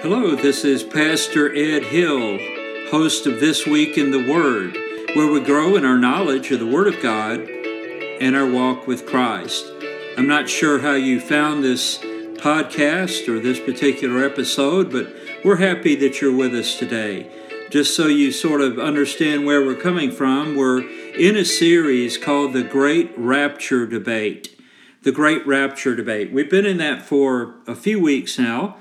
Hello, this is Pastor Ed Hill, host of This Week in the Word, where we grow in our knowledge of the Word of God and our walk with Christ. I'm not sure how you found this podcast or this particular episode, but we're happy that you're with us today. Just so you sort of understand where we're coming from, we're in a series called The Great Rapture Debate. The Great Rapture Debate. We've been in that for a few weeks now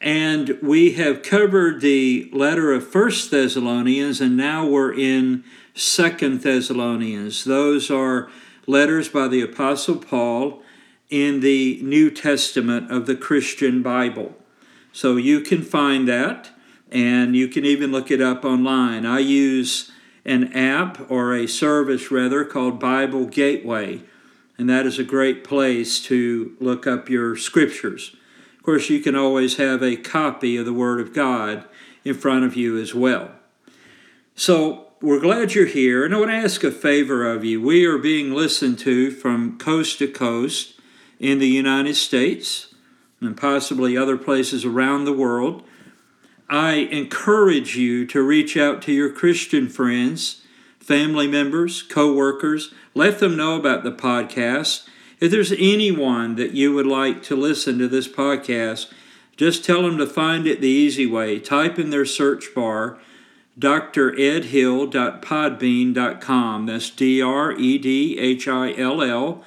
and we have covered the letter of First Thessalonians, and now we're in Second Thessalonians. Those are letters by the Apostle Paul in the New Testament of the Christian Bible. So you can find that, and you can even look it up online. I use an app or a service rather called Bible Gateway, and that is a great place to look up your scriptures. Course, you can always have a copy of the Word of God in front of you as well. So, we're glad you're here, and I want to ask a favor of you. We are being listened to from coast to coast in the United States and possibly other places around the world. I encourage you to reach out to your Christian friends, family members, co workers. Let them know about the podcast if there's anyone that you would like to listen to this podcast, just tell them to find it the easy way. Type in their search bar dredhill.podbean.com. That's D R E D H I L L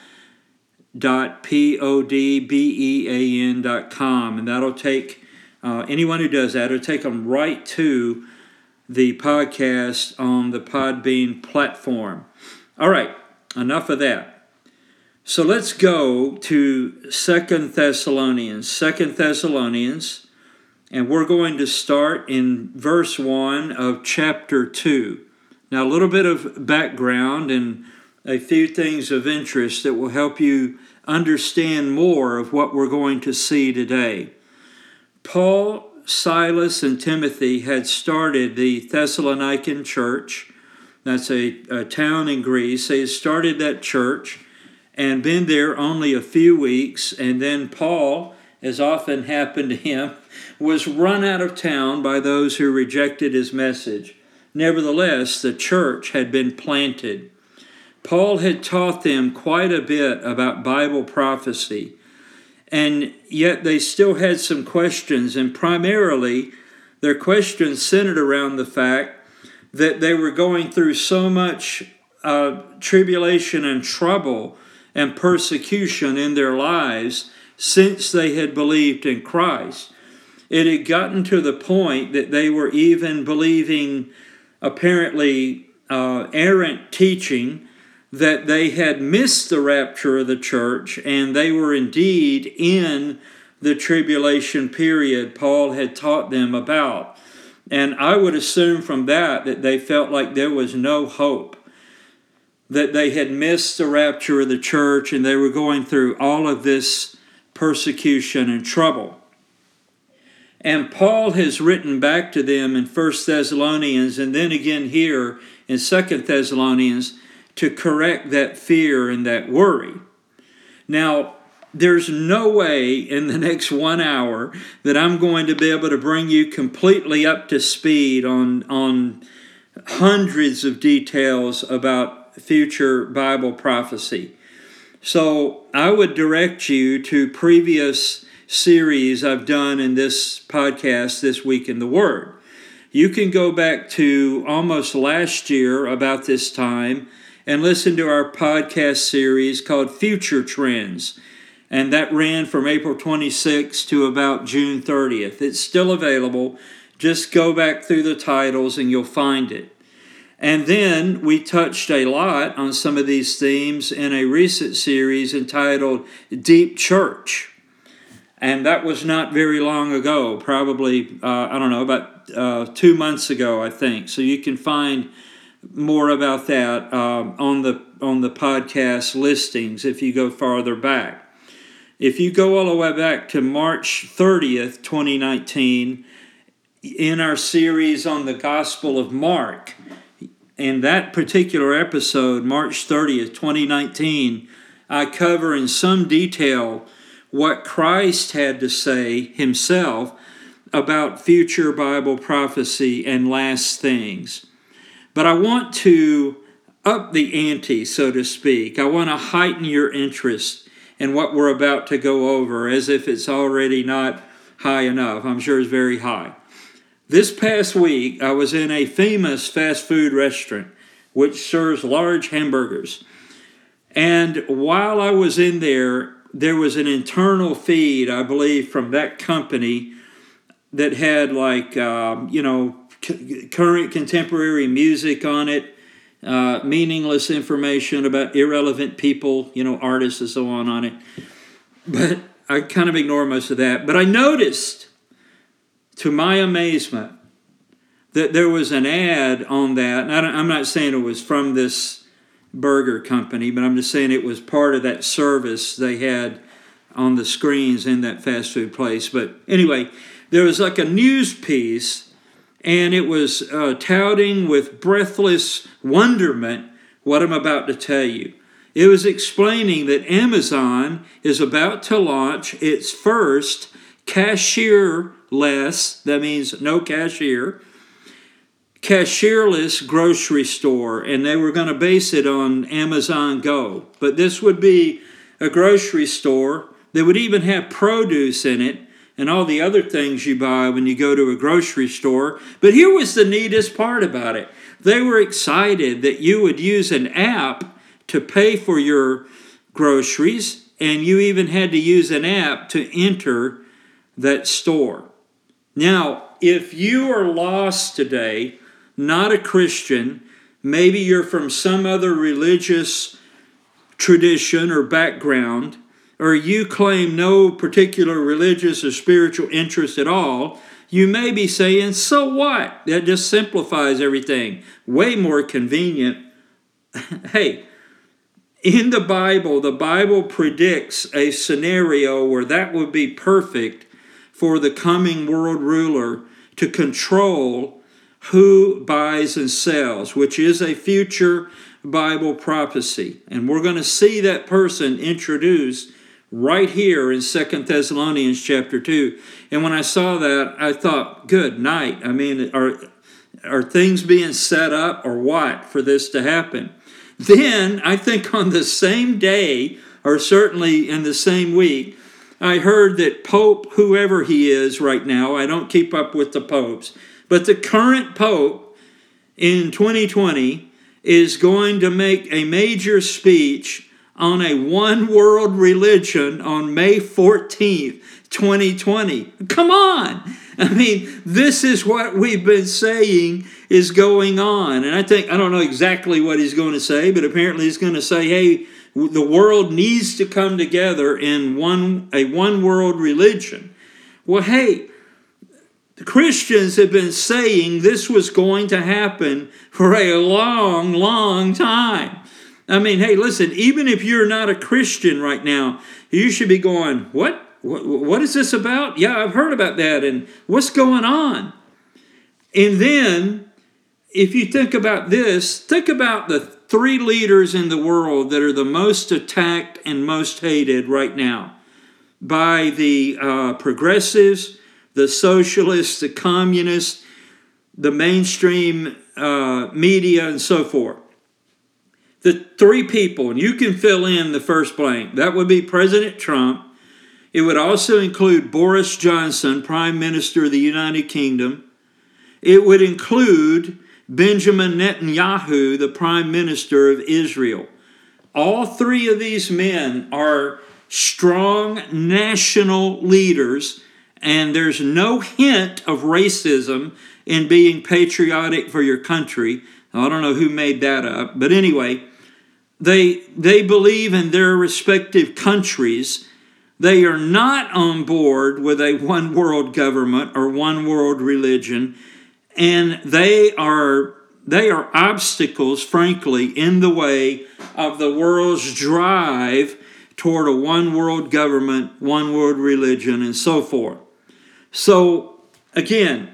dot P O D B E A N dot com. And that'll take uh, anyone who does that, it'll take them right to the podcast on the Podbean platform. All right, enough of that. So let's go to Second Thessalonians. Second Thessalonians, and we're going to start in verse 1 of chapter 2. Now, a little bit of background and a few things of interest that will help you understand more of what we're going to see today. Paul, Silas, and Timothy had started the Thessalonican church. That's a, a town in Greece. They started that church and been there only a few weeks. And then Paul, as often happened to him, was run out of town by those who rejected his message. Nevertheless, the church had been planted. Paul had taught them quite a bit about Bible prophecy, and yet they still had some questions, and primarily their questions centered around the fact that they were going through so much uh, tribulation and trouble and persecution in their lives since they had believed in Christ. It had gotten to the point that they were even believing apparently uh, errant teaching that they had missed the rapture of the church and they were indeed in the tribulation period Paul had taught them about. And I would assume from that that they felt like there was no hope that they had missed the rapture of the church and they were going through all of this persecution and trouble. And Paul has written back to them in 1 Thessalonians and then again here in 2 Thessalonians to correct that fear and that worry. Now, there's no way in the next one hour that I'm going to be able to bring you completely up to speed on, on hundreds of details about future Bible prophecy. So I would direct you to previous series I've done in this podcast this week in the Word. You can go back to almost last year about this time and listen to our podcast series called Future Trends. And that ran from April 26th to about June 30th. It's still available. Just go back through the titles and you'll find it. And then we touched a lot on some of these themes in a recent series entitled Deep Church. And that was not very long ago, probably, uh, I don't know, about uh, two months ago, I think. So you can find more about that uh, on, the, on the podcast listings if you go farther back. If you go all the way back to March 30th, 2019, in our series on the Gospel of Mark, in that particular episode, March 30th, 2019, I cover in some detail what Christ had to say himself about future Bible prophecy and last things. But I want to up the ante, so to speak. I want to heighten your interest in what we're about to go over as if it's already not high enough. I'm sure it's very high. This past week, I was in a famous fast food restaurant which serves large hamburgers. And while I was in there, there was an internal feed, I believe, from that company that had like, um, you know, c- current contemporary music on it, uh, meaningless information about irrelevant people, you know, artists and so on on it. But I kind of ignore most of that. But I noticed, to my amazement, that there was an ad on that. And I am not saying it was from this burger company, but I'm just saying it was part of that service they had on the screens in that fast food place. But anyway, there was like a news piece, and it was uh, touting with breathless wonderment what I'm about to tell you. It was explaining that Amazon is about to launch its first cashierless, that means no cashier, cashierless grocery store, and they were going to base it on Amazon Go. But this would be a grocery store that would even have produce in it and all the other things you buy when you go to a grocery store. But here was the neatest part about it they were excited that you would use an app to pay for your groceries, and you even had to use an app to enter that store. Now, if you are lost today, not a Christian, maybe you're from some other religious tradition or background, or you claim no particular religious or spiritual interest at all, you may be saying, So what? That just simplifies everything. Way more convenient. hey, in the Bible, the Bible predicts a scenario where that would be perfect for the coming world ruler to control who buys and sells, which is a future Bible prophecy. And we're going to see that person introduced right here in Second Thessalonians chapter 2. And when I saw that, I thought, good night. I mean, are, are things being set up or what for this to happen? Then, I think on the same day, or certainly in the same week, I heard that Pope, whoever he is right now, I don't keep up with the popes, but the current Pope in 2020 is going to make a major speech on a one world religion on May 14th, 2020. Come on! I mean, this is what we've been saying is going on. And I think, I don't know exactly what he's going to say, but apparently he's going to say, hey, the world needs to come together in one a one world religion. Well, hey, the Christians have been saying this was going to happen for a long, long time. I mean, hey, listen, even if you're not a Christian right now, you should be going, what? What, what is this about? Yeah, I've heard about that. And what's going on? And then, if you think about this, think about the three leaders in the world that are the most attacked and most hated right now by the uh, progressives, the socialists, the communists, the mainstream uh, media, and so forth. The three people, and you can fill in the first blank, that would be President Trump. It would also include Boris Johnson, Prime Minister of the United Kingdom. It would include Benjamin Netanyahu, the Prime Minister of Israel. All three of these men are strong national leaders and there's no hint of racism in being patriotic for your country. I don't know who made that up, but anyway, they they believe in their respective countries. They are not on board with a one world government or one world religion, and they are they are obstacles, frankly, in the way of the world's drive toward a one world government, one world religion, and so forth. So, again,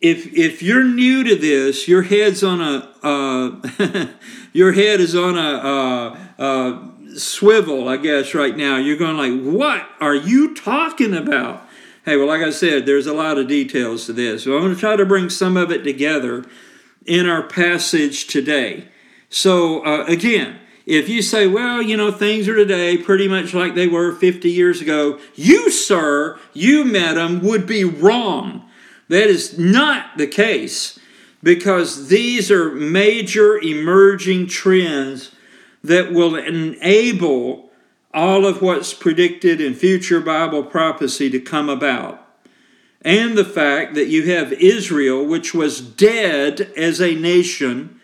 if if you're new to this, your head's on a uh, your head is on a, a, a swivel, I guess, right now. You're going like, what are you talking about? Hey, well, like I said, there's a lot of details to this. So I'm going to try to bring some of it together in our passage today. So, uh, again, if you say, well, you know, things are today pretty much like they were 50 years ago, you, sir, you, madam, would be wrong. That is not the case because these are major emerging trends that will enable all of what's predicted in future Bible prophecy to come about. And the fact that you have Israel, which was dead as a nation,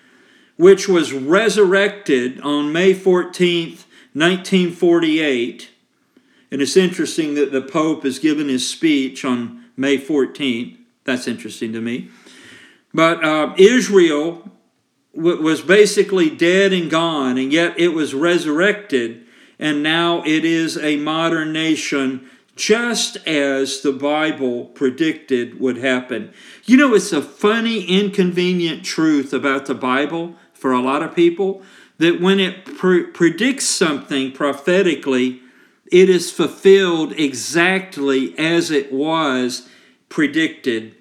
which was resurrected on May 14th, 1948. And it's interesting that the Pope has given his speech on May 14th. That's interesting to me. But uh, Israel w- was basically dead and gone, and yet it was resurrected, and now it is a modern nation, just as the Bible predicted would happen. You know, it's a funny, inconvenient truth about the Bible for a lot of people that when it pre- predicts something prophetically, it is fulfilled exactly as it was predicted.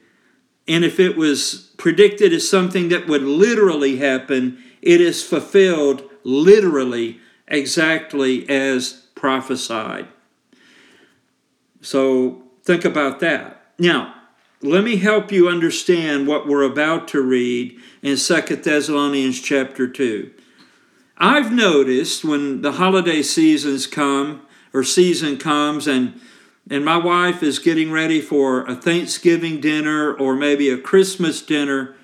And if it was predicted as something that would literally happen, it is fulfilled literally exactly as prophesied. So think about that. Now, let me help you understand what we're about to read in Second Thessalonians chapter 2. I've noticed when the holiday seasons come or season comes and and my wife is getting ready for a Thanksgiving dinner or maybe a Christmas dinner,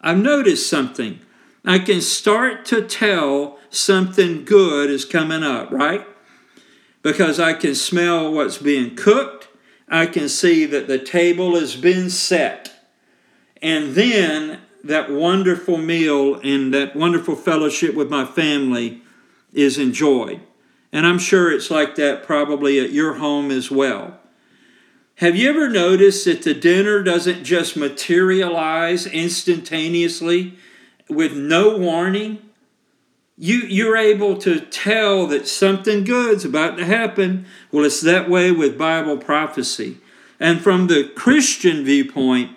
I've noticed something. I can start to tell something good is coming up, right? Because I can smell what's being cooked. I can see that the table has been set. And then that wonderful meal and that wonderful fellowship with my family is enjoyed. And I'm sure it's like that probably at your home as well. Have you ever noticed that the dinner doesn't just materialize instantaneously with no warning? You, you're able to tell that something good's about to happen. Well, it's that way with Bible prophecy. And from the Christian viewpoint,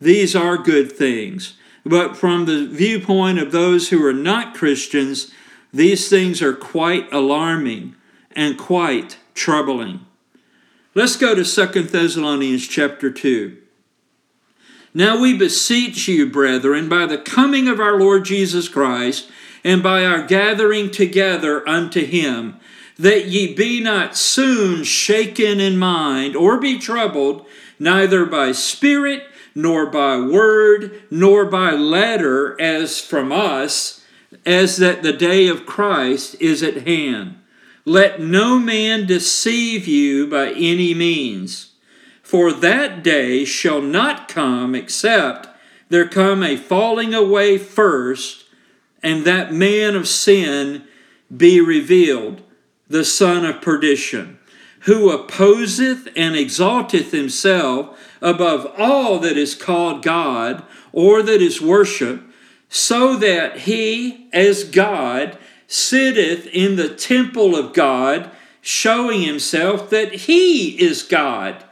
these are good things. But from the viewpoint of those who are not Christians, these things are quite alarming and quite troubling. Let's go to Second Thessalonians chapter 2. Now we beseech you, brethren, by the coming of our Lord Jesus Christ, and by our gathering together unto him, that ye be not soon shaken in mind, or be troubled, neither by spirit, nor by word, nor by letter, as from us, as that the day of Christ is at hand. Let no man deceive you by any means, for that day shall not come except there come a falling away first, and that man of sin be revealed, the son of perdition, who opposeth and exalteth himself above all that is called God or that is worshipped, so that he, as God, sitteth in the temple of God, showing himself that he is God.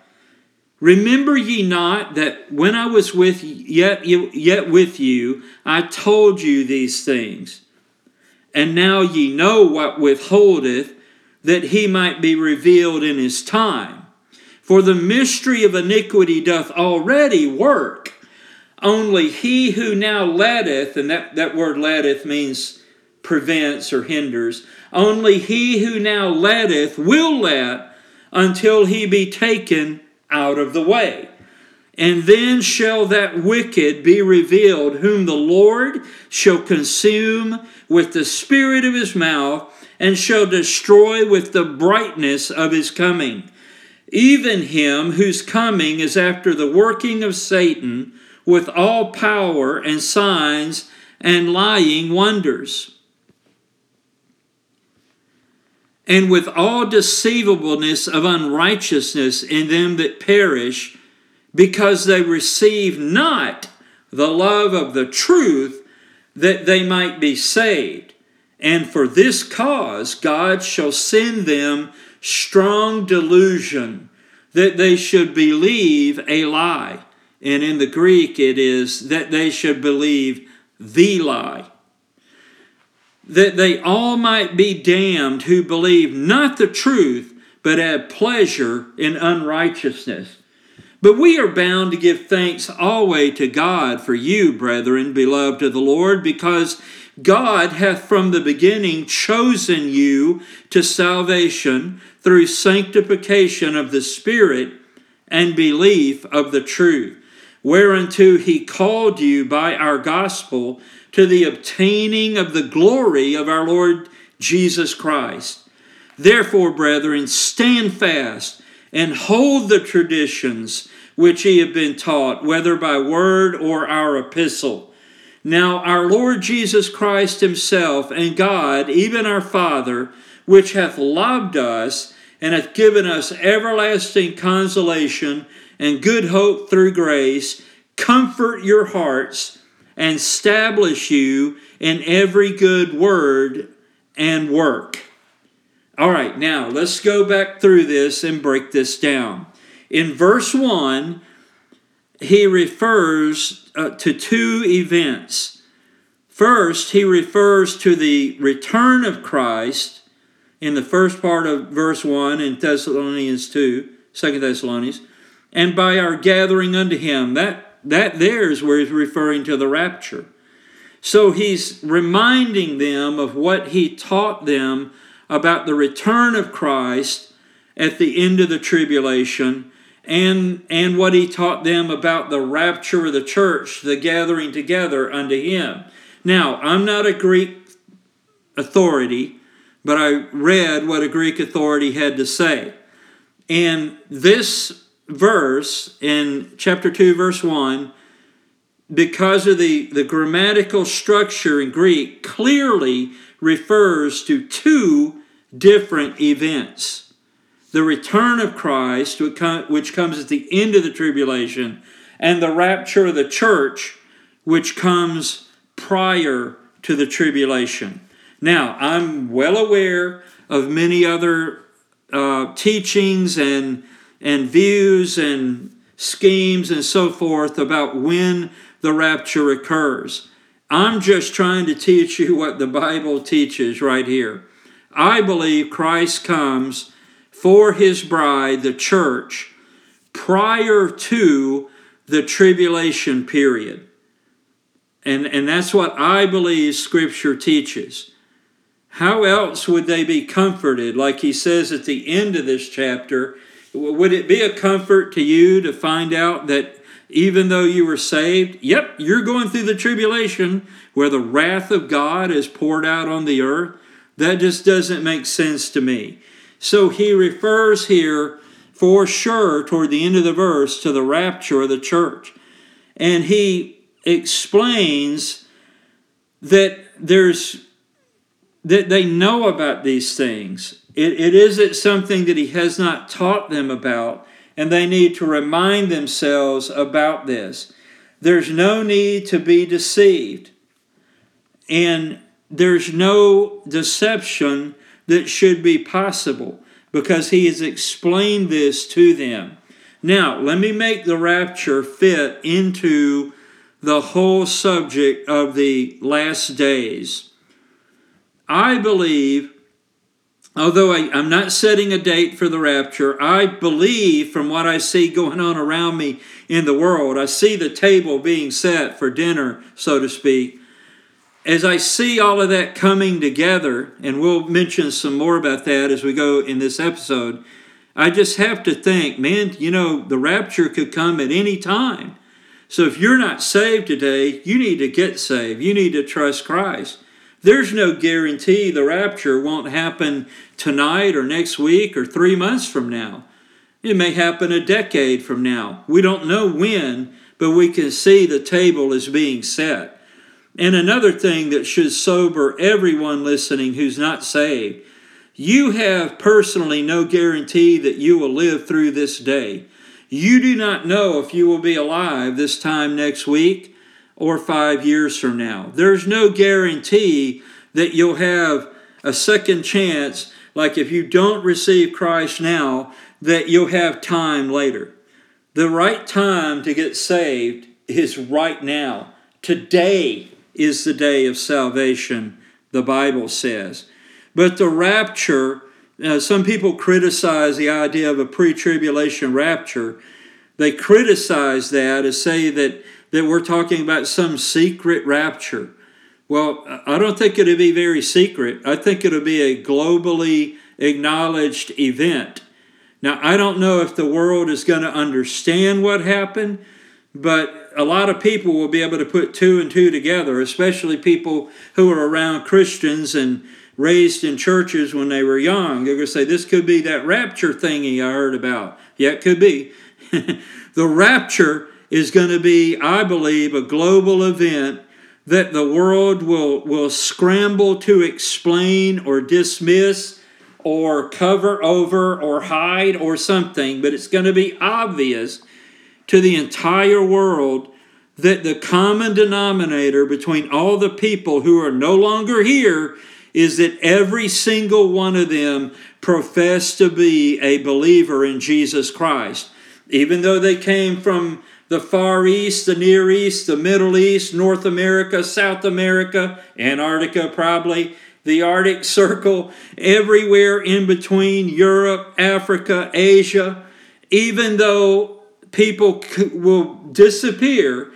Remember ye not that when I was with yet, yet with you, I told you these things. And now ye know what withholdeth, that he might be revealed in his time. For the mystery of iniquity doth already work. Only he who now letteth, and that, that word letteth means prevents or hinders. Only he who now letteth will let until he be taken out of the way. And then shall that wicked be revealed, whom the Lord shall consume with the spirit of his mouth, and shall destroy with the brightness of his coming. Even him whose coming is after the working of Satan with all power and signs and lying wonders and with all deceivableness of unrighteousness in them that perish, because they receive not the love of the truth, that they might be saved. And for this cause God shall send them strong delusion that they should believe a lie. And in the Greek, it is that they should believe the lie. That they all might be damned who believe not the truth, but have pleasure in unrighteousness. But we are bound to give thanks always to God for you, brethren, beloved of the Lord, because God hath from the beginning chosen you to salvation through sanctification of the Spirit and belief of the truth, whereunto he called you by our gospel to the obtaining of the glory of our Lord Jesus Christ. Therefore, brethren, stand fast and hold the traditions which ye have been taught, whether by word or our epistle. Now, our Lord Jesus Christ Himself and God, even our Father, which hath loved us and hath given us everlasting consolation and good hope through grace, comfort your hearts and establish you in every good word and work. All right, now let's go back through this and break this down. In verse 1, he refers uh, to two events. First, he refers to the return of Christ in the first part of verse 1 in Thessalonians 2, 2 Thessalonians, and by our gathering unto him. That, that there is where he's referring to the rapture. So he's reminding them of what he taught them about the return of Christ at the end of the tribulation and, and what he taught them about the rapture of the church, the gathering together unto him. Now, I'm not a Greek authority, but I read what a Greek authority had to say. And this verse in chapter 2, verse 1, because of the, the grammatical structure in Greek, clearly refers to two different events the return of Christ, which comes at the end of the tribulation, and the rapture of the church, which comes prior to the tribulation. Now, I'm well aware of many other uh, teachings and, and views and schemes and so forth about when the rapture occurs. I'm just trying to teach you what the Bible teaches right here. I believe Christ comes for his bride, the church, prior to the tribulation period. And, and that's what I believe Scripture teaches. How else would they be comforted? Like he says at the end of this chapter, would it be a comfort to you to find out that even though you were saved, yep, you're going through the tribulation where the wrath of God is poured out on the earth? That just doesn't make sense to me. So he refers here for sure toward the end of the verse to the rapture of the church. And he explains that there's that they know about these things. It, it isn't something that he has not taught them about, and they need to remind themselves about this. There's no need to be deceived, and there's no deception that should be possible because he has explained this to them. Now, let me make the rapture fit into the whole subject of the last days. I believe, although I, am not setting a date for the rapture, I believe from what I see going on around me in the world, I see the table being set for dinner, so to speak. As I see all of that coming together, and we'll mention some more about that as we go in this episode, I just have to think, man, you know, the rapture could come at any time. So if you're not saved today, you need to get saved. You need to trust Christ. There's no guarantee the rapture won't happen tonight or next week or three months from now. It may happen a decade from now. We don't know when, but we can see the table is being set. And another thing that should sober everyone listening who's not saved you have personally no guarantee that you will live through this day. You do not know if you will be alive this time next week or five years from now. There's no guarantee that you'll have a second chance like if you don't receive Christ now, that you'll have time later. The right time to get saved is right now. Today is the day of salvation, the Bible says. But the rapture, uh, some people criticize the idea of a pre tribulation rapture. They criticize that and say that, that we're talking about some secret rapture. Well, I don't think it'll be very secret. I think it'll be a globally acknowledged event. Now, I don't know if the world is going to understand what happened, but a lot of people will be able to put two and two together, especially people who are around Christians and raised in churches when they were young. They're going to say, This could be that rapture thingy I heard about. Yeah, it could be. the rapture is going to be, I believe, a global event that the world will, will scramble to explain or dismiss or cover over or hide or something, but it's going to be obvious to the entire world that the common denominator between all the people who are no longer here is that every single one of them profess to be a believer in Jesus Christ. Even though they came from the Far East, the Near East, the Middle East, North America, South America, Antarctica probably, the Arctic Circle, everywhere in between, Europe, Africa, Asia, even though people will disappear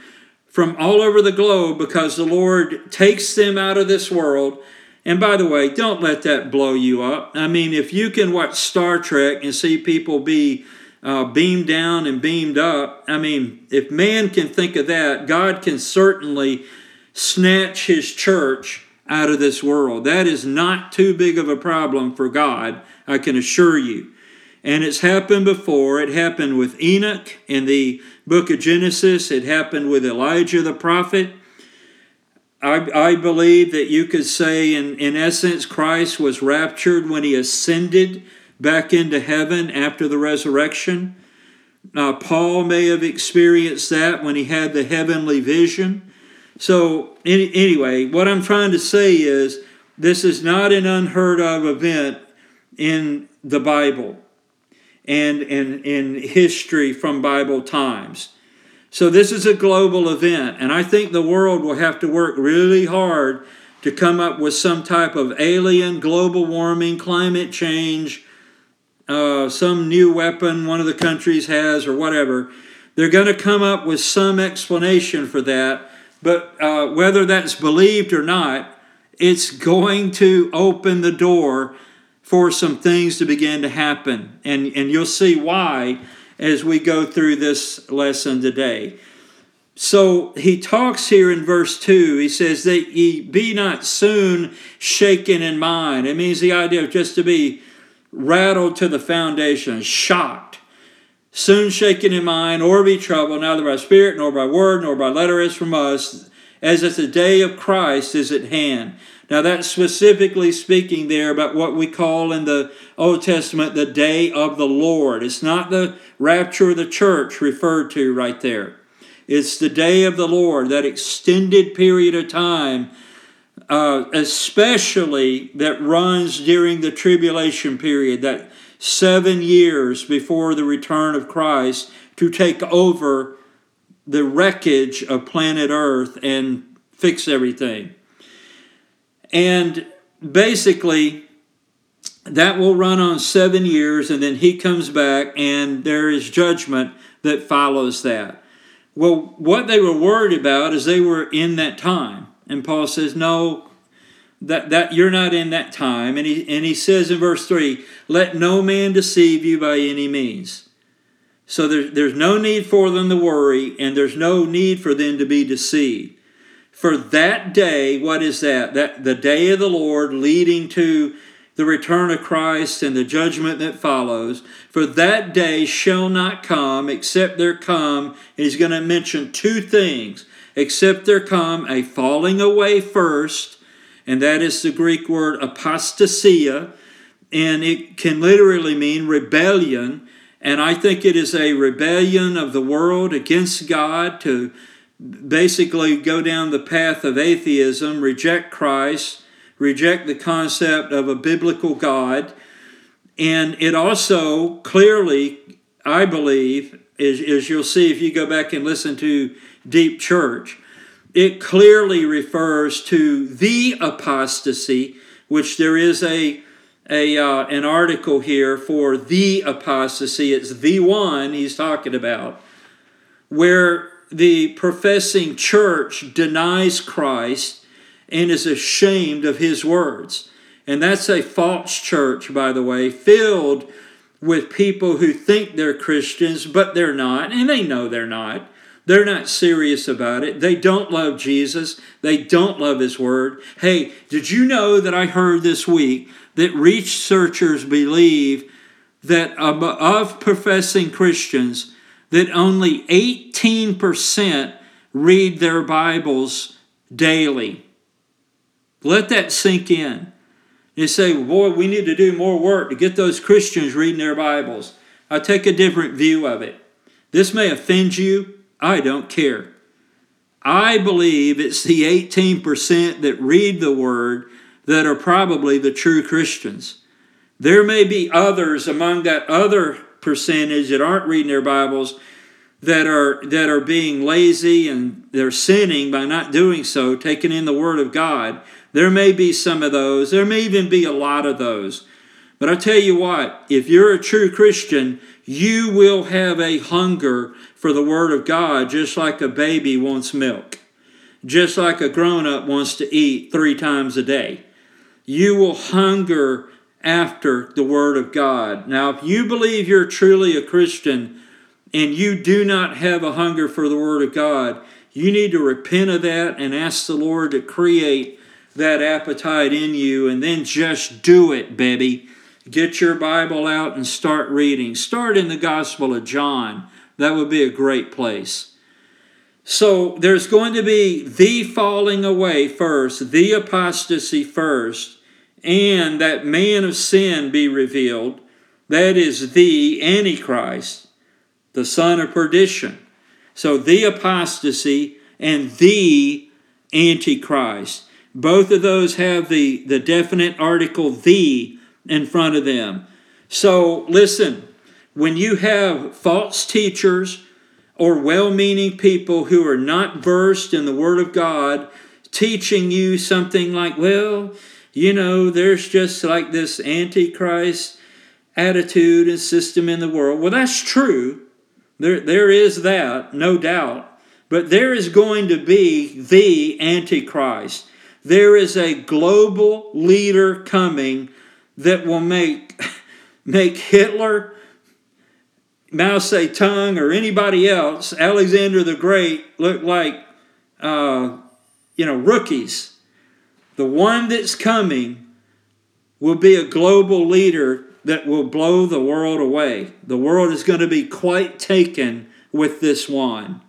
from all over the globe because the Lord takes them out of this world. And by the way, don't let that blow you up. I mean, if you can watch Star Trek and see people be uh, beamed down and beamed up. I mean, if man can think of that, God can certainly snatch his church out of this world. That is not too big of a problem for God, I can assure you. And it's happened before. It happened with Enoch in the book of Genesis, it happened with Elijah the prophet. I, I believe that you could say, in, in essence, Christ was raptured when he ascended back into heaven after the resurrection. Uh, Paul may have experienced that when he had the heavenly vision. So, any, anyway, what I'm trying to say is this is not an unheard of event in the Bible and in, in history from Bible times. So, this is a global event, and I think the world will have to work really hard to come up with some type of alien global warming, climate change, uh, some new weapon one of the countries has or whatever. They're going to come up with some explanation for that, but uh, whether that's believed or not, it's going to open the door for some things to begin to happen. And, and you'll see why as we go through this lesson today. So he talks here in verse 2, he says that ye be not soon shaken in mind. It means the idea of just to be rattled to the foundation, shocked, soon shaken in mind, or be troubled, neither by spirit, nor by word, nor by letter as from us, as if the day of Christ is at hand. Now, that's specifically speaking there about what we call in the Old Testament the day of the Lord. It's not the rapture of the church referred to right there. It's the day of the Lord, that extended period of time uh, especially that runs during the tribulation period, that seven years before the return of Christ to take over the wreckage of planet Earth and fix everything. And basically, that will run on seven years, and then he comes back, and there is judgment that follows that. Well, what they were worried about is they were in that time. And Paul says, No, that, that you're not in that time. And he, and he says in verse 3, Let no man deceive you by any means. So there, there's no need for them to worry, and there's no need for them to be deceived. For that day, what is that? That the day of the Lord leading to the return of Christ and the judgment that follows. For that day shall not come except there come, and he's going to mention two things except there come a falling away first, and that is the Greek word apostasia, and it can literally mean rebellion. And I think it is a rebellion of the world against God to basically go down the path of atheism, reject Christ, reject the concept of a biblical God. And it also clearly, I believe, as, as you'll see if you go back and listen to Deep Church, it clearly refers to the apostasy, which there is a, a uh, an article here for the apostasy. It's the one he's talking about, where the professing church denies Christ and is ashamed of his words. And that's a false church, by the way, filled with people who think they're Christians, but they're not, and they know they're not. They're not serious about it. They don't love Jesus. They don't love His Word. Hey, did you know that I heard this week that researchers believe that of professing Christians, that only 18% read their Bibles daily? Let that sink in. You say, boy, we need to do more work to get those Christians reading their Bibles. I take a different view of it. This may offend you. I don't care. I believe it's the 18% that read the Word that are probably the true Christians. There may be others among that other percentage that aren't reading their Bibles that are that are being lazy and they're sinning by not doing so, taking in the Word of God. There may be some of those. There may even be a lot of those. But I tell you what, if you're a true Christian, you will have a hunger for the Word of God just like a baby wants milk, just like a grown up wants to eat three times a day. You will hunger after the Word of God. Now, if you believe you're truly a Christian and you do not have a hunger for the Word of God, you need to repent of that and ask the Lord to create that appetite in you and then just do it, baby. Get your Bible out and start reading. Start in the Gospel of John. That would be a great place. So there's going to be the falling away first, the apostasy first, and that man of sin be revealed. That is the Antichrist, the son of perdition. So the apostasy and the Antichrist. Both of those have the, the definite article the in front of them. So listen, when you have false teachers or well meaning people who are not versed in the Word of God teaching you something like, well, you know, there's just like this antichrist attitude and system in the world. Well, that's true. There, there is that, no doubt. But there is going to be the Antichrist there is a global leader coming that will make, make Hitler, Mao Zedong, or anybody else, Alexander the Great, look like, uh, you know, rookies. The one that's coming will be a global leader that will blow the world away. The world is going to be quite taken with this one.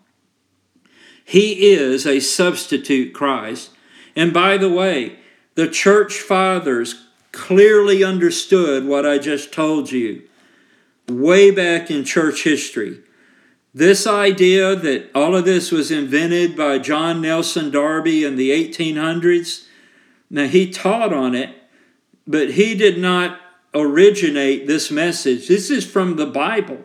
He is a substitute Christ. And by the way, the church fathers clearly understood what I just told you way back in church history. This idea that all of this was invented by John Nelson Darby in the 1800s, now he taught on it, but he did not originate this message. This is from the Bible.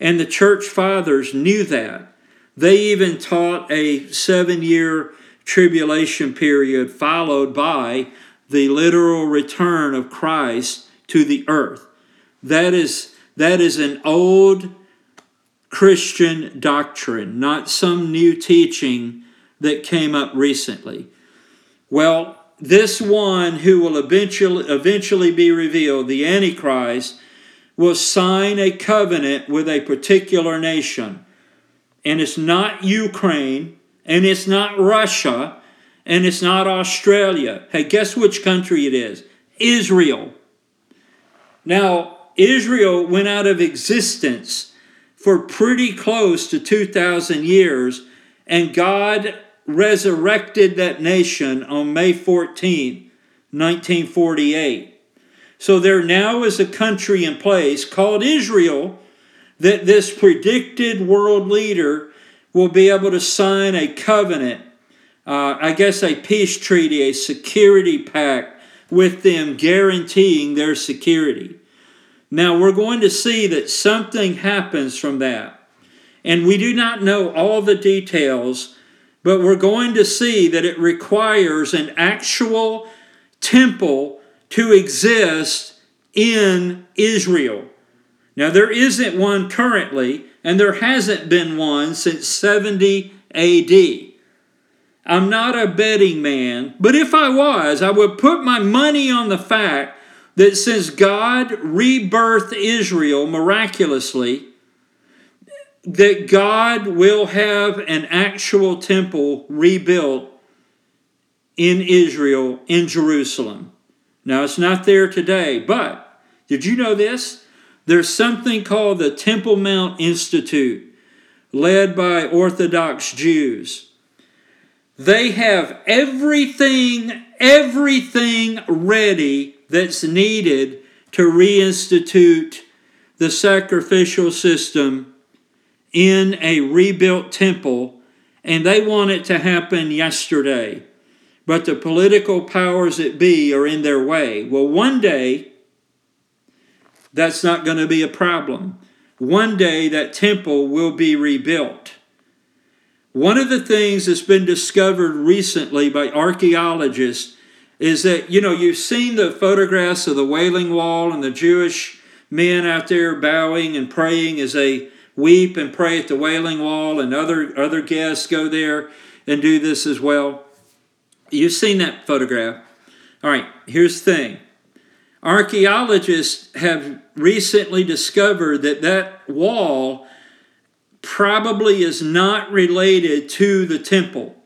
And the church fathers knew that. They even taught a seven year tribulation period followed by the literal return of Christ to the earth. That is, that is an old Christian doctrine, not some new teaching that came up recently. Well, this one who will eventually, eventually be revealed, the Antichrist, will sign a covenant with a particular nation. And it's not Ukraine, and it's not Russia, and it's not Australia. Hey, guess which country it is? Israel. Now, Israel went out of existence for pretty close to 2,000 years, and God resurrected that nation on May 14, 1948. So there now is a country in place called Israel that this predicted world leader will be able to sign a covenant, uh, I guess a peace treaty, a security pact with them guaranteeing their security. Now we're going to see that something happens from that. And we do not know all the details, but we're going to see that it requires an actual temple to exist in Israel. Now, there isn't one currently, and there hasn't been one since 70 AD. I'm not a betting man, but if I was, I would put my money on the fact that since God rebirthed Israel miraculously, that God will have an actual temple rebuilt in Israel, in Jerusalem. Now, it's not there today, but did you know this? There's something called the Temple Mount Institute, led by Orthodox Jews. They have everything, everything ready that's needed to reinstitute the sacrificial system in a rebuilt temple, and they want it to happen yesterday. But the political powers that be are in their way. Well, one day, that's not going to be a problem. One day, that temple will be rebuilt. One of the things that's been discovered recently by archaeologists is that, you know, you've seen the photographs of the Wailing Wall and the Jewish men out there bowing and praying as they weep and pray at the Wailing Wall, and other, other guests go there and do this as well. You've seen that photograph. All right, here's the thing archaeologists have recently discovered that that wall probably is not related to the temple.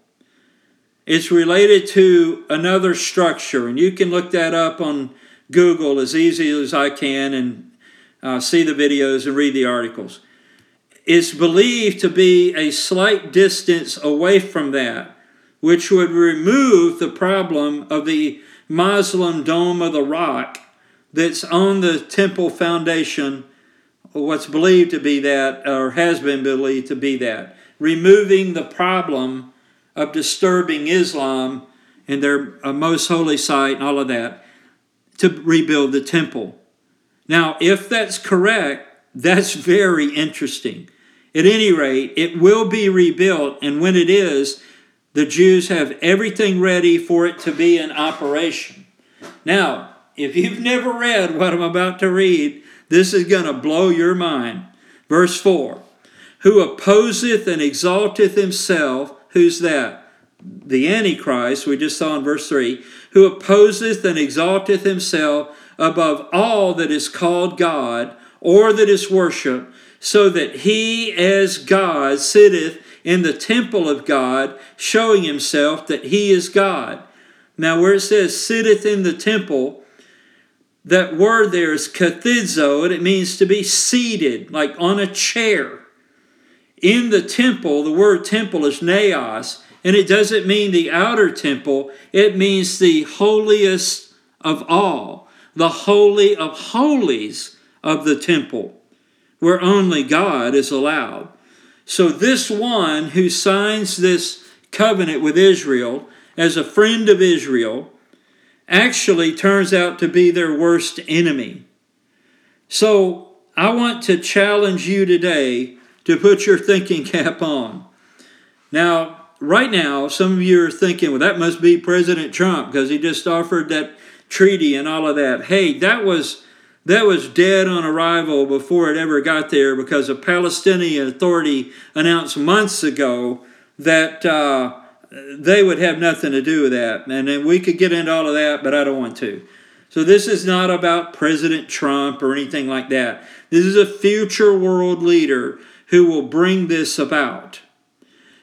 It's related to another structure, and you can look that up on Google as easy as I can and uh, see the videos and read the articles. It's believed to be a slight distance away from that, which would remove the problem of the Muslim Dome of the Rock that's on the temple foundation, what's believed to be that, or has been believed to be that, removing the problem of disturbing Islam and their uh, most holy site and all of that to rebuild the temple. Now, if that's correct, that's very interesting. At any rate, it will be rebuilt, and when it is, the Jews have everything ready for it to be in operation. Now, if you've never read what I'm about to read, this is going to blow your mind. Verse 4 Who opposeth and exalteth himself, who's that? The Antichrist, we just saw in verse 3, who opposeth and exalteth himself above all that is called God or that is worshipped, so that he as God sitteth in the temple of God, showing himself that he is God. Now, where it says sitteth in the temple, that word there is kathizo, and it means to be seated, like on a chair. In the temple, the word temple is naos, and it doesn't mean the outer temple, it means the holiest of all, the holy of holies of the temple, where only God is allowed. So, this one who signs this covenant with Israel as a friend of Israel actually turns out to be their worst enemy. So, I want to challenge you today to put your thinking cap on. Now, right now, some of you are thinking, well, that must be President Trump because he just offered that treaty and all of that. Hey, that was that was dead on arrival before it ever got there because a Palestinian authority announced months ago that uh, they would have nothing to do with that. And then we could get into all of that, but I don't want to. So this is not about President Trump or anything like that. This is a future world leader who will bring this about.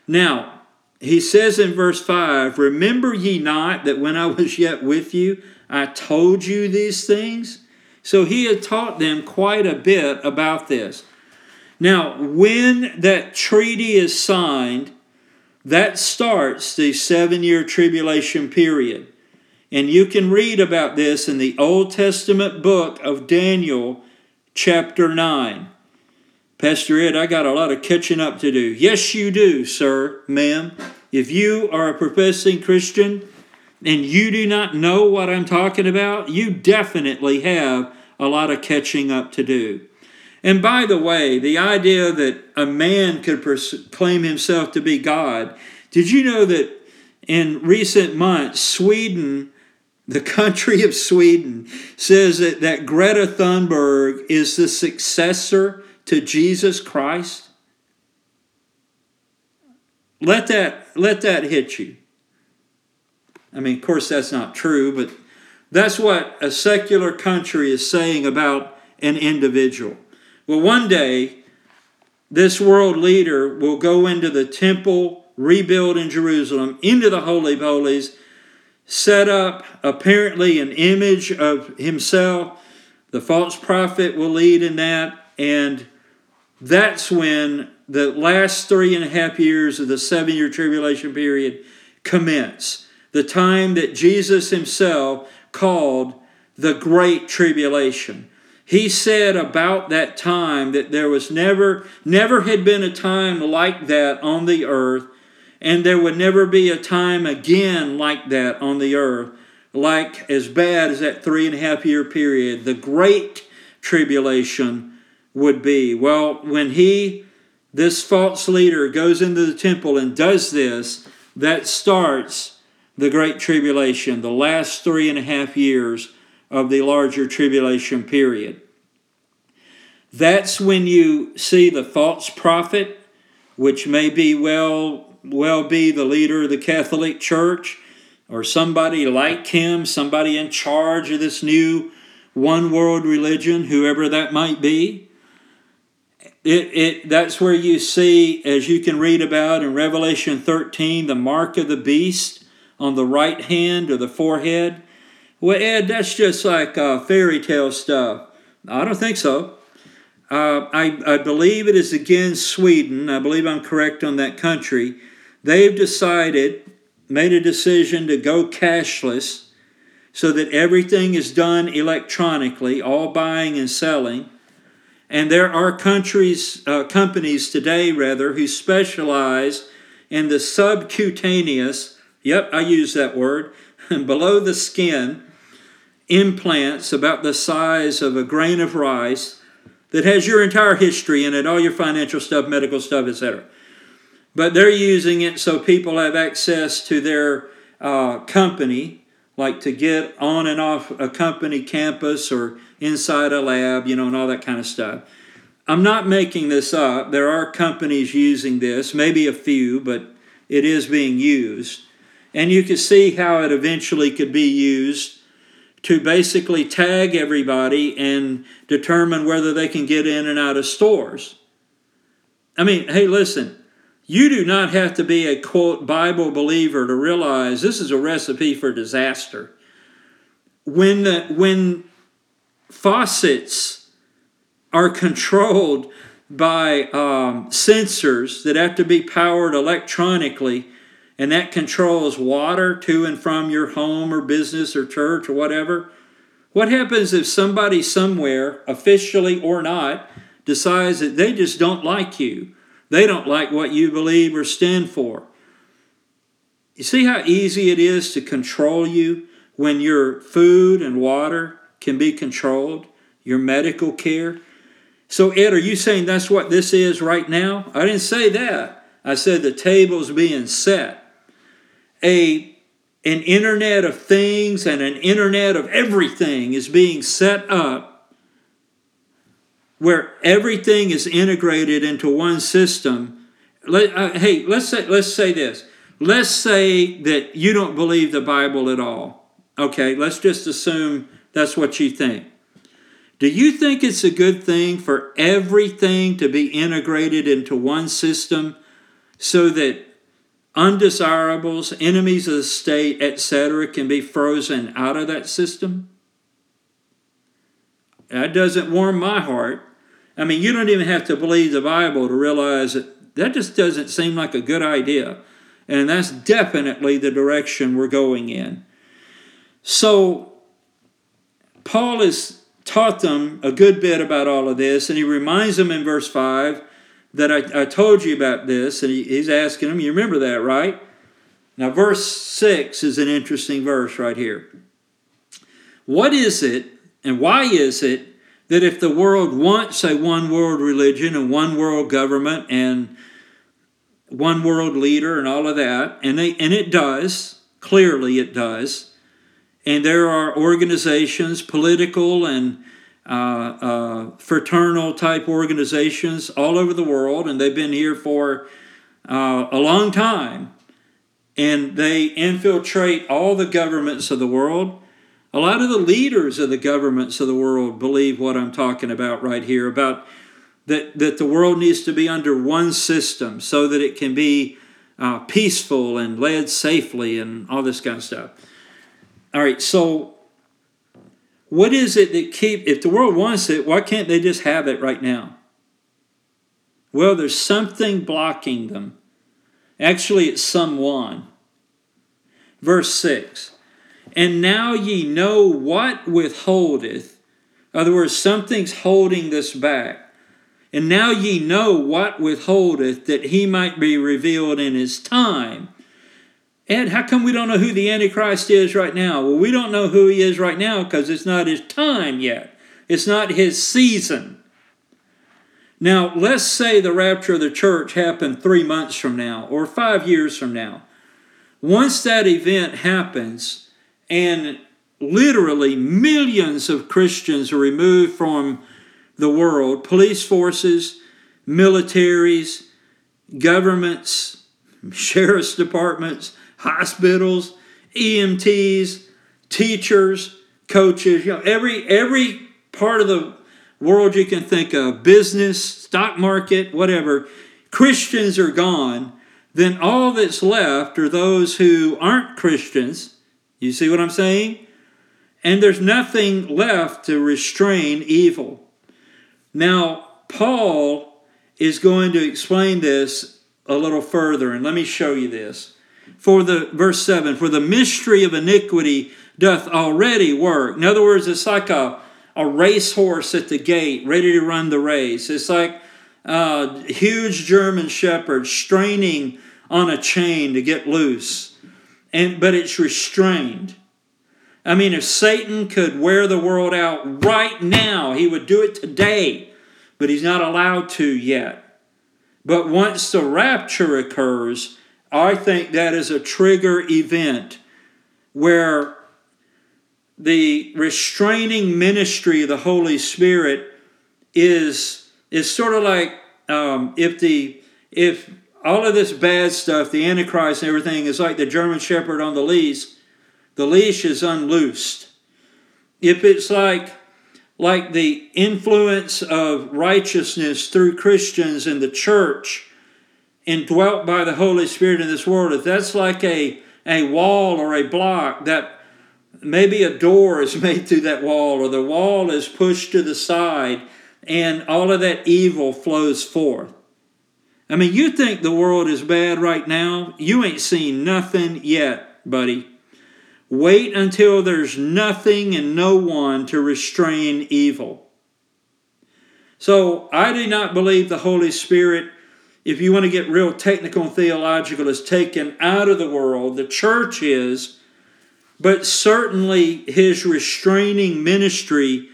Now, he says in verse 5 Remember ye not that when I was yet with you, I told you these things? So he had taught them quite a bit about this. Now, when that treaty is signed, that starts the seven year tribulation period. And you can read about this in the Old Testament book of Daniel, chapter 9. Pastor Ed, I got a lot of catching up to do. Yes, you do, sir, ma'am. If you are a professing Christian and you do not know what I'm talking about, you definitely have a lot of catching up to do. And by the way, the idea that a man could claim himself to be God, did you know that in recent months, Sweden, the country of Sweden, says that, that Greta Thunberg is the successor to Jesus Christ? Let that, let that hit you. I mean, of course, that's not true, but that's what a secular country is saying about an individual. Well, one day, this world leader will go into the temple rebuild in Jerusalem, into the Holy of Holies, set up apparently an image of himself. The false prophet will lead in that, and that's when the last three and a half years of the seven year tribulation period commence. The time that Jesus himself called the Great Tribulation. He said about that time that there was never, never had been a time like that on the earth, and there would never be a time again like that on the earth, like as bad as that three and a half year period. The Great Tribulation would be. Well, when he, this false leader, goes into the temple and does this, that starts the Great Tribulation, the last three and a half years of the larger tribulation period. That's when you see the false prophet, which may be well well be the leader of the Catholic Church or somebody like him, somebody in charge of this new one world religion, whoever that might be. It, it, that's where you see, as you can read about in Revelation 13, the mark of the beast on the right hand or the forehead. Well, Ed, that's just like uh, fairy tale stuff. I don't think so. Uh, I, I believe it is again Sweden. I believe I'm correct on that country. They've decided, made a decision to go cashless so that everything is done electronically, all buying and selling. And there are countries, uh, companies today, rather, who specialize in the subcutaneous, yep, I use that word, below the skin implants about the size of a grain of rice that has your entire history in it, all your financial stuff, medical stuff, etc. But they're using it so people have access to their uh, company, like to get on and off a company campus or inside a lab, you know, and all that kind of stuff. I'm not making this up. There are companies using this, maybe a few, but it is being used. And you can see how it eventually could be used to basically tag everybody and determine whether they can get in and out of stores. I mean, hey, listen, you do not have to be a quote Bible believer to realize this is a recipe for disaster. When, the, when faucets are controlled by um, sensors that have to be powered electronically, and that controls water to and from your home or business or church or whatever. What happens if somebody somewhere, officially or not, decides that they just don't like you? They don't like what you believe or stand for. You see how easy it is to control you when your food and water can be controlled, your medical care? So, Ed, are you saying that's what this is right now? I didn't say that. I said the table's being set. A an internet of things and an internet of everything is being set up where everything is integrated into one system. Let, uh, hey, let's say, let's say this. Let's say that you don't believe the Bible at all. Okay, let's just assume that's what you think. Do you think it's a good thing for everything to be integrated into one system so that undesirables, enemies of the state, etc., can be frozen out of that system? That doesn't warm my heart. I mean, you don't even have to believe the Bible to realize that that just doesn't seem like a good idea. And that's definitely the direction we're going in. So, Paul has taught them a good bit about all of this, and he reminds them in verse 5 that I, I told you about this, and he, he's asking them, you remember that, right? Now, verse 6 is an interesting verse right here. What is it And why is it that if the world wants a one world religion and one world government and one world leader and all of that, and they and it does, clearly it does, and there are organizations, political and uh, uh, fraternal type organizations all over the world, and they've been here for uh, a long time, and they infiltrate all the governments of the world a lot of the leaders of the governments of the world believe what I'm talking about right here about that, that the world needs to be under one system so that it can be uh, peaceful and led safely and all this kind of stuff. All right, so what is it that keep if the world wants it, why can't they just have it right now? Well, there's something blocking them. Actually, it's someone. Verse 6 and now ye know what withholdeth. In other words, something's holding this back. And now ye know what withholdeth, that he might be revealed in his time. Ed, how come we don't know who the Antichrist is right now? Well, we don't know who he is right now because it's not his time yet. It's not his season. Now, let's say the rapture of the church happened three months from now or five years from now. Once that event happens, and literally millions of Christians are removed from the world police forces, militaries, governments, sheriff's departments, hospitals, EMTs, teachers, coaches, you know, every every part of the world you can think of, business, stock market, whatever, Christians are gone, then all that's left are those who aren't Christians you see what I'm saying? And there's nothing left to restrain evil. Now, Paul is going to explain this a little further, and let me show you this. For the verse 7 For the mystery of iniquity doth already work. In other words, it's like a, a racehorse at the gate, ready to run the race. It's like a huge German shepherd straining on a chain to get loose and but it's restrained. I mean, if Satan could wear the world out right now, he would do it today, but he's not allowed to yet. But once the rapture occurs, I think that is a trigger event where the restraining ministry of the Holy Spirit is is sort of like um, if the if all of this bad stuff, the Antichrist and everything, is like the German Shepherd on the leash. The leash is unloosed. If it's like like the influence of righteousness through Christians in the church, indwelt by the Holy Spirit in this world, if that's like a, a wall or a block that maybe a door is made through that wall or the wall is pushed to the side and all of that evil flows forth. I mean, you think the world is bad right now? You ain't seen nothing yet, buddy. Wait until there's nothing and no one to restrain evil. So, I do not believe the Holy Spirit, if you want to get real technical and theological, is taken out of the world. The church is, but certainly his restraining ministry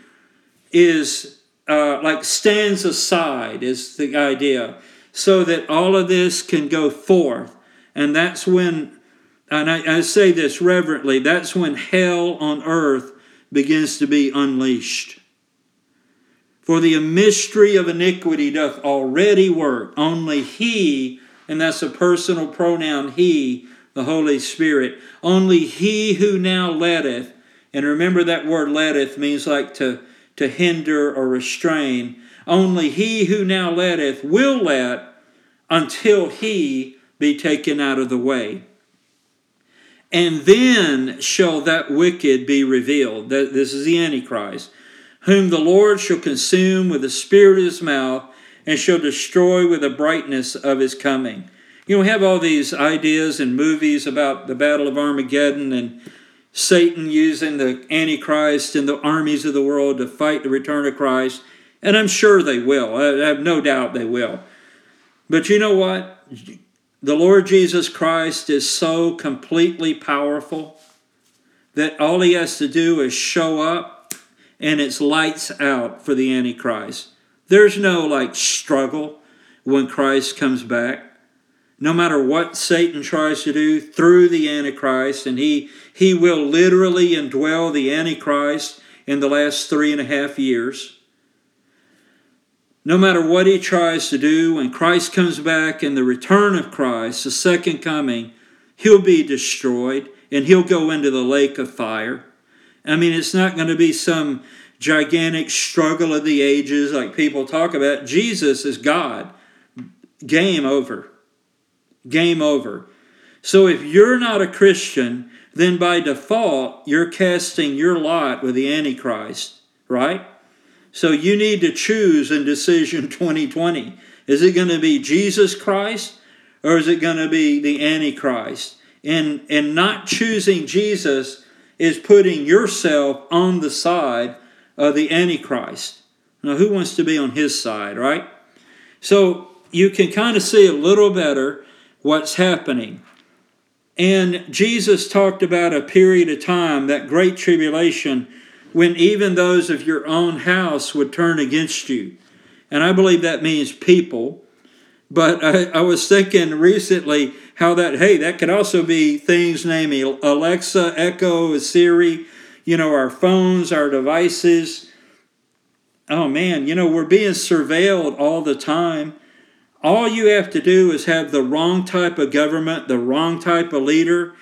is uh, like stands aside, is the idea so that all of this can go forth. And that's when, and I, I say this reverently, that's when hell on earth begins to be unleashed. For the mystery of iniquity doth already work. Only He, and that's a personal pronoun, He, the Holy Spirit, only He who now letteth, and remember that word letteth means like to, to hinder or restrain. Only he who now letteth will let until he be taken out of the way. And then shall that wicked be revealed. This is the Antichrist, whom the Lord shall consume with the spirit of his mouth and shall destroy with the brightness of his coming. You know, we have all these ideas and movies about the Battle of Armageddon and Satan using the Antichrist and the armies of the world to fight the return of Christ. And I'm sure they will. I have no doubt they will. But you know what? The Lord Jesus Christ is so completely powerful that all he has to do is show up and it's lights out for the Antichrist. There's no like struggle when Christ comes back. No matter what Satan tries to do through the Antichrist, and he, he will literally indwell the Antichrist in the last three and a half years. No matter what he tries to do, when Christ comes back in the return of Christ, the second coming, he'll be destroyed and he'll go into the lake of fire. I mean, it's not going to be some gigantic struggle of the ages like people talk about. Jesus is God. Game over. Game over. So if you're not a Christian, then by default, you're casting your lot with the Antichrist, right? So you need to choose in Decision 2020. Is it going to be Jesus Christ or is it going to be the Antichrist? And, and not choosing Jesus is putting yourself on the side of the Antichrist. Now, who wants to be on his side, right? So you can kind of see a little better what's happening. And Jesus talked about a period of time, that great tribulation, when even those of your own house would turn against you. And I believe that means people. But I, I was thinking recently how that, hey, that could also be things namely Alexa, Echo, Siri, you know, our phones, our devices. Oh man, you know, we're being surveilled all the time. All you have to do is have the wrong type of government, the wrong type of leader,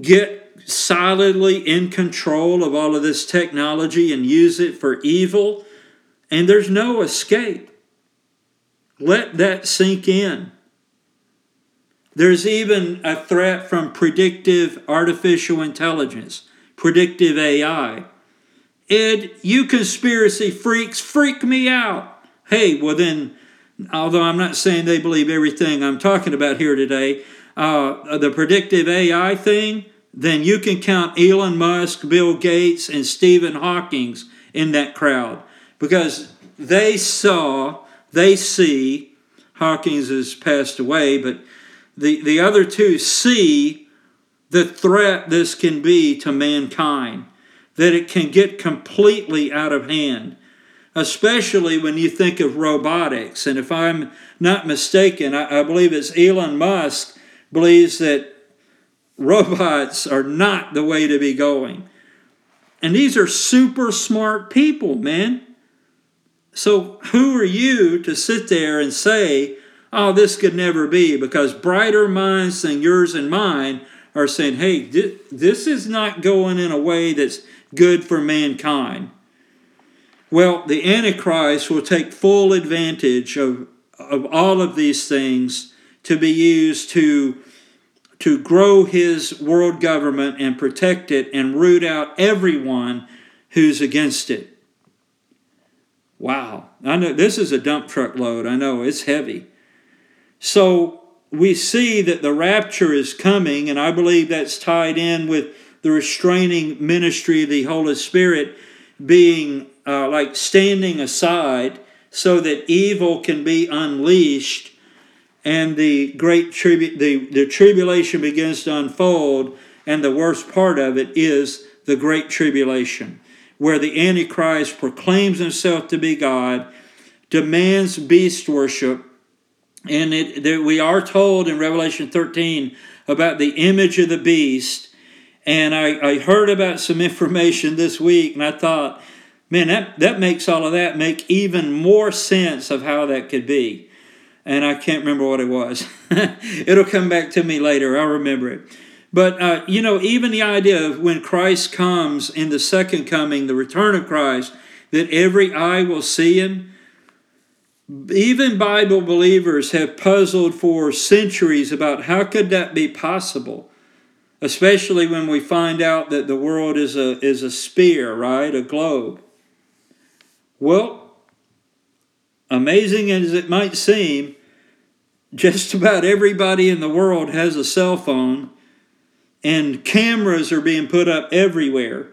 get solidly in control of all of this technology and use it for evil, and there's no escape. Let that sink in. There's even a threat from predictive artificial intelligence, predictive AI. Ed, you conspiracy freaks freak me out. Hey, well, then although I'm not saying they believe everything I'm talking about here today, uh, the predictive AI thing, then you can count Elon Musk, Bill Gates, and Stephen Hawking's in that crowd because they saw, they see, Hawkins has passed away, but the, the other two see the threat this can be to mankind, that it can get completely out of hand especially when you think of robotics. And if I'm not mistaken, I, I believe it's Elon Musk believes that robots are not the way to be going. And these are super smart people, man. So who are you to sit there and say, oh, this could never be? Because brighter minds than yours and mine are saying, hey, this is not going in a way that's good for mankind. Well, the Antichrist will take full advantage of, of all of these things to be used to, to grow his world government and protect it and root out everyone who's against it. Wow. I know this is a dump truck load. I know it's heavy. So we see that the rapture is coming, and I believe that's tied in with the restraining ministry of the Holy Spirit being uh, like standing aside so that evil can be unleashed and the great tribu- the, the tribulation begins to unfold and the worst part of it is the great tribulation where the antichrist proclaims himself to be god demands beast worship and it, there, we are told in revelation 13 about the image of the beast and I, I heard about some information this week and i thought Man, that, that makes all of that make even more sense of how that could be. And I can't remember what it was. It'll come back to me later. I'll remember it. But, uh, you know, even the idea of when Christ comes in the second coming, the return of Christ, that every eye will see him. Even Bible believers have puzzled for centuries about how could that be possible, especially when we find out that the world is a, is a sphere, right? A globe. Well, amazing as it might seem, just about everybody in the world has a cell phone, and cameras are being put up everywhere.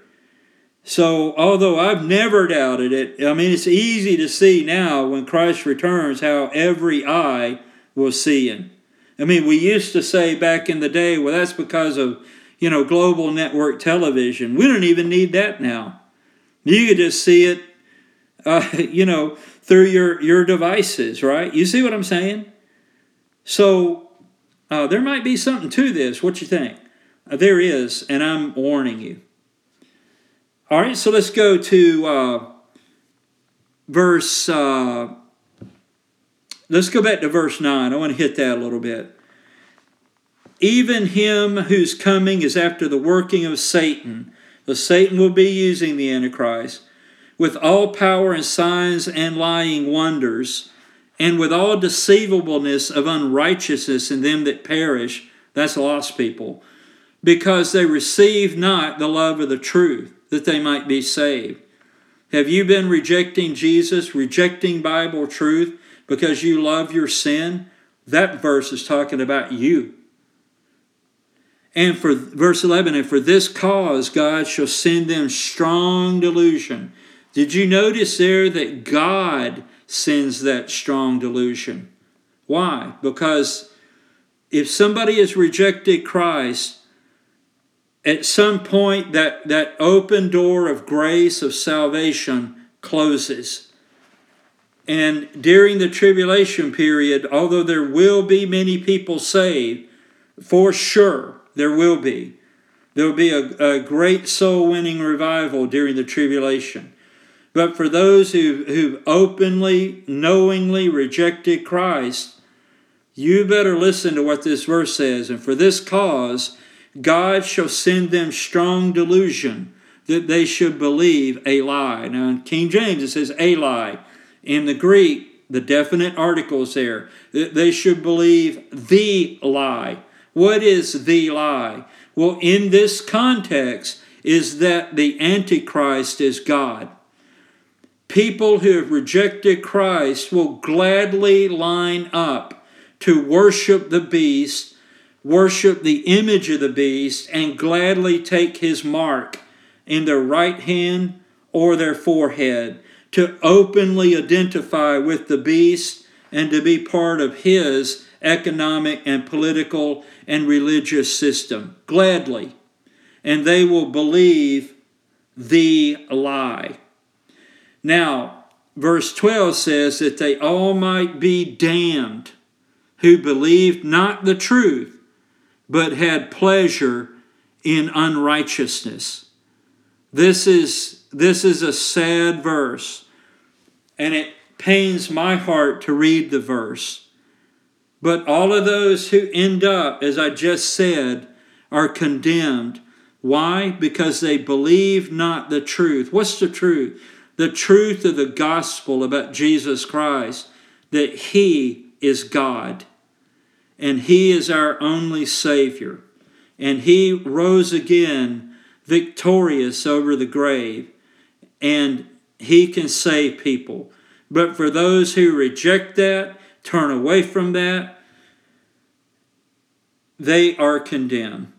So, although I've never doubted it, I mean, it's easy to see now when Christ returns how every eye will see him. I mean, we used to say back in the day, well, that's because of, you know, global network television. We don't even need that now. You could just see it, uh, you know, through your, your devices, right? You see what I'm saying? So uh, there might be something to this. What you think? Uh, there is, and I'm warning you. All right, so let's go to uh, verse. Uh, let's go back to verse 9. I want to hit that a little bit. Even him whose coming is after the working of Satan. the Satan will be using the Antichrist with all power and signs and lying wonders, and with all deceivableness of unrighteousness in them that perish. That's lost people. Because they receive not the love of the truth that they might be saved. Have you been rejecting Jesus, rejecting Bible truth because you love your sin? That verse is talking about you. And for verse 11, and for this cause God shall send them strong delusion. Did you notice there that God sends that strong delusion? Why? Because if somebody has rejected Christ, at some point that, that open door of grace, of salvation, closes. And during the tribulation period, although there will be many people saved, for sure there will be. There will be a, a great soul winning revival during the tribulation. But for those who, who openly, knowingly rejected Christ, you better listen to what this verse says. And for this cause, God shall send them strong delusion that they should believe a lie. Now, in King James, it says a lie. In the Greek, the definite article is there. That they should believe the lie. What is the lie? Well, in this context, is that the Antichrist is God. People who have rejected Christ will gladly line up to worship the beast worship the image of the beast and gladly take his mark in their right hand or their forehead to openly identify with the beast and to be part of his economic and political and religious system. Gladly. And they will believe the lie. Now, verse 12 says that they all might be damned who believed not the truth but had pleasure in unrighteousness. This is, this is a sad verse, and it pains my heart to read the verse. But all of those who end up, as I just said, are condemned. Why? Because they believe not the truth. What's the truth? The truth of the gospel about Jesus Christ, that He is God and He is our only Savior. And He rose again victorious over the grave, and He can save people. But for those who reject that, turn away from that, they are condemned.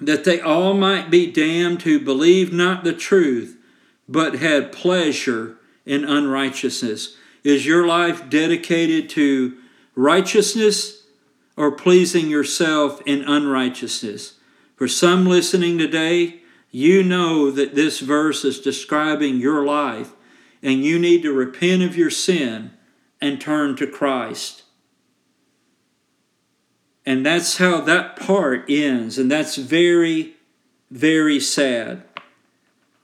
That they all might be damned who believe not the truth, but had pleasure in unrighteousness. Is your life dedicated to righteousness? Or pleasing yourself in unrighteousness. For some listening today, you know that this verse is describing your life, and you need to repent of your sin and turn to Christ. And that's how that part ends, and that's very, very sad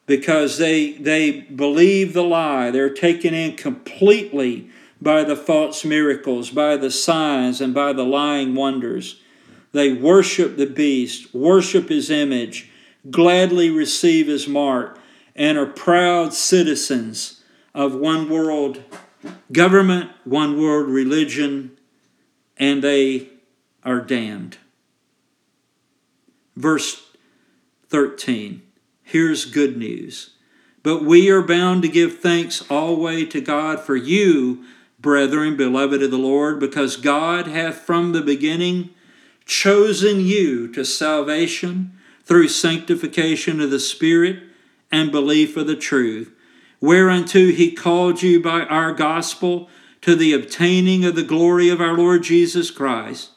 because they they believe the lie. They're taken in completely by the false miracles, by the signs, and by the lying wonders. They worship the beast, worship his image, gladly receive his mark, and are proud citizens of one world government, one world religion, and they are damned. Verse 13 Here's good news. But we are bound to give thanks always to God for you brethren, beloved of the Lord, because God hath from the beginning chosen you to salvation through sanctification of the Spirit and belief of the truth, whereunto he called you by our gospel to the obtaining of the glory of our Lord Jesus Christ.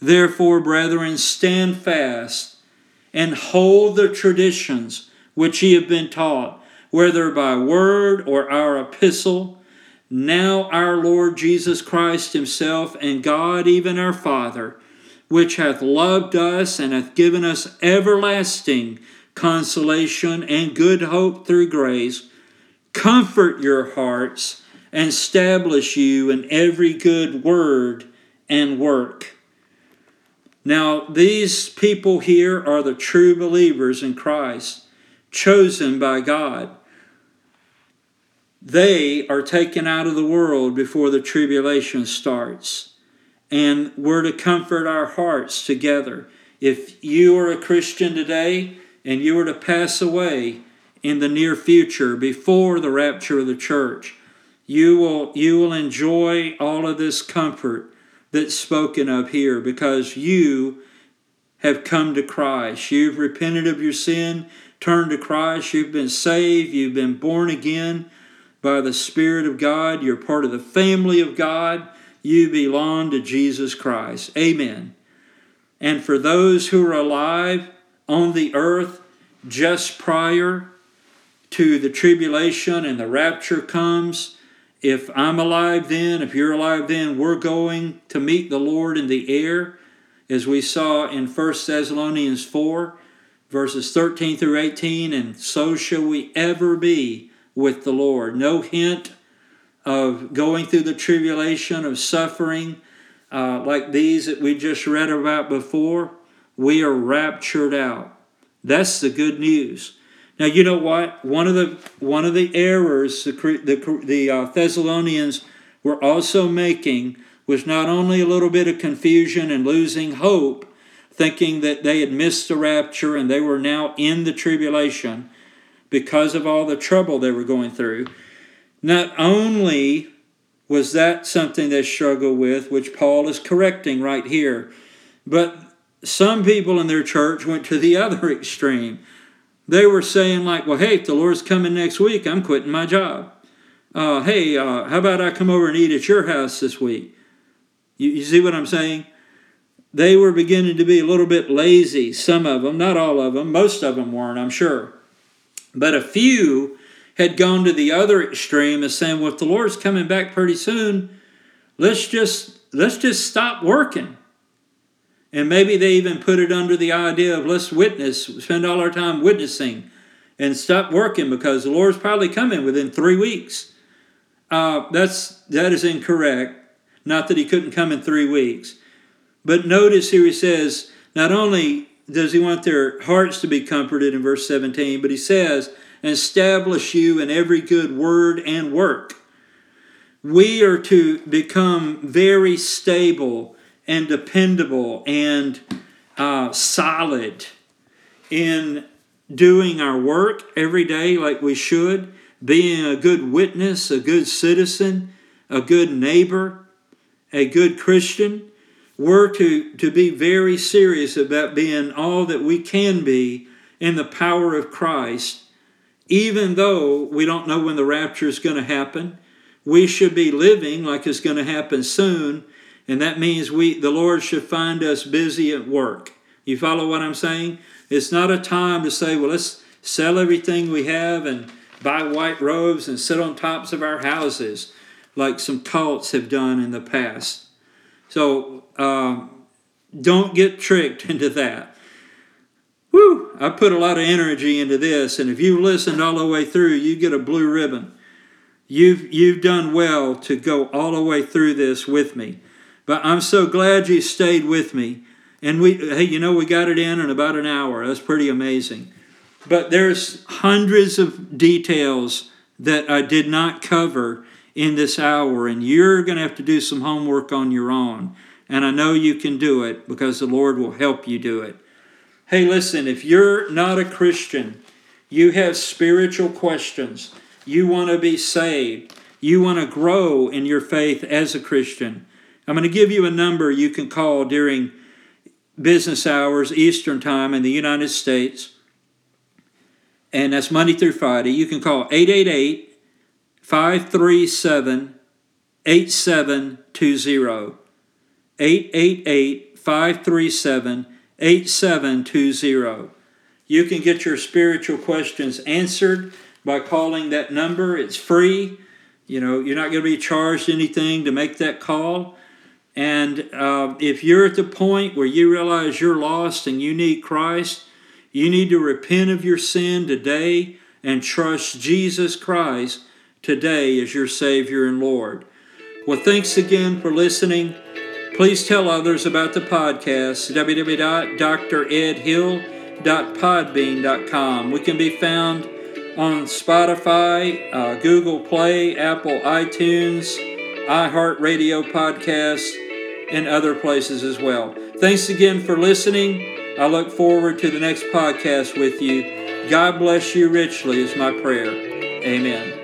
Therefore, brethren, stand fast and hold the traditions which ye have been taught whether by word or our epistle. Now our Lord Jesus Christ Himself and God, even our Father, which hath loved us and hath given us everlasting consolation and good hope through grace, comfort your hearts and establish you in every good word and work. Now, these people here are the true believers in Christ, chosen by God. They are taken out of the world before the tribulation starts. And we're to comfort our hearts together. If you are a Christian today and you are to pass away in the near future before the rapture of the church, you will, you will enjoy all of this comfort that's spoken of here because you have come to Christ. You've repented of your sin, turned to Christ, you've been saved, you've been born again by the Spirit of God. You're part of the family of God. You belong to Jesus Christ. Amen. And for those who are alive on the earth just prior to the tribulation and the rapture comes, if I'm alive then, if you're alive then, we're going to meet the Lord in the air, as we saw in 1 Thessalonians 4, verses 13 through 18, and so shall we ever be with the Lord. No hint of going through the tribulation, of suffering uh, like these that we just read about before. We are raptured out. That's the good news. Now you know what? One of the one of the errors the the, the uh, Thessalonians were also making was not only a little bit of confusion and losing hope, thinking that they had missed the rapture and they were now in the tribulation, because of all the trouble they were going through. Not only was that something they struggled with, which Paul is correcting right here, but some people in their church went to the other extreme. They were saying, like, well, hey, if the Lord's coming next week, I'm quitting my job. Uh, hey, uh, how about I come over and eat at your house this week? You, you see what I'm saying? They were beginning to be a little bit lazy, some of them, not all of them, most of them weren't, I'm sure. But a few had gone to the other extreme of saying, well, if the Lord's coming back pretty soon, let's just let's just stop working. And maybe they even put it under the idea of let's witness, spend all our time witnessing and stop working because the Lord's probably coming within three weeks. Uh, that's that is incorrect. Not that he couldn't come in three weeks. But notice here he says, not only does he want their hearts to be comforted in verse 17, but he says, establish you in every good word and work. We are to become very stable and dependable and uh, solid in doing our work every day like we should, being a good witness, a good citizen, a good neighbor, a good Christian we're to, to be very serious about being all that we can be in the power of Christ, even though we don't know when the rapture is going to happen. We should be living like it's going to happen soon, and that means we the Lord should find us busy at work. You follow what I'm saying? It's not a time to say, well, let's sell everything we have and buy white robes and sit on tops of our houses like some cults have done in the past. So um, don't get tricked into that. Whew, I put a lot of energy into this, and if you listened all the way through, you get a blue ribbon. You've, you've done well to go all the way through this with me. But I'm so glad you stayed with me. And we, hey, you know, we got it in in about an hour. That's pretty amazing. But there's hundreds of details that I did not cover in this hour, and you're going to have to do some homework on your own. And I know you can do it because the Lord will help you do it. Hey, listen, if you're not a Christian, you have spiritual questions, you want to be saved, you want to grow in your faith as a Christian, I'm going to give you a number you can call during business hours, Eastern Time in the United States. And that's Monday through Friday. You can call 888 537 8720. 888 537 8720. You can get your spiritual questions answered by calling that number. It's free. You know, you're not going to be charged anything to make that call. And uh, if you're at the point where you realize you're lost and you need Christ, you need to repent of your sin today and trust Jesus Christ today as your Savior and Lord. Well, thanks again for listening. Please tell others about the podcast, www.dredhill.podbean.com. We can be found on Spotify, uh, Google Play, Apple iTunes, iHeartRadio Podcast, and other places as well. Thanks again for listening. I look forward to the next podcast with you. God bless you richly, is my prayer. Amen.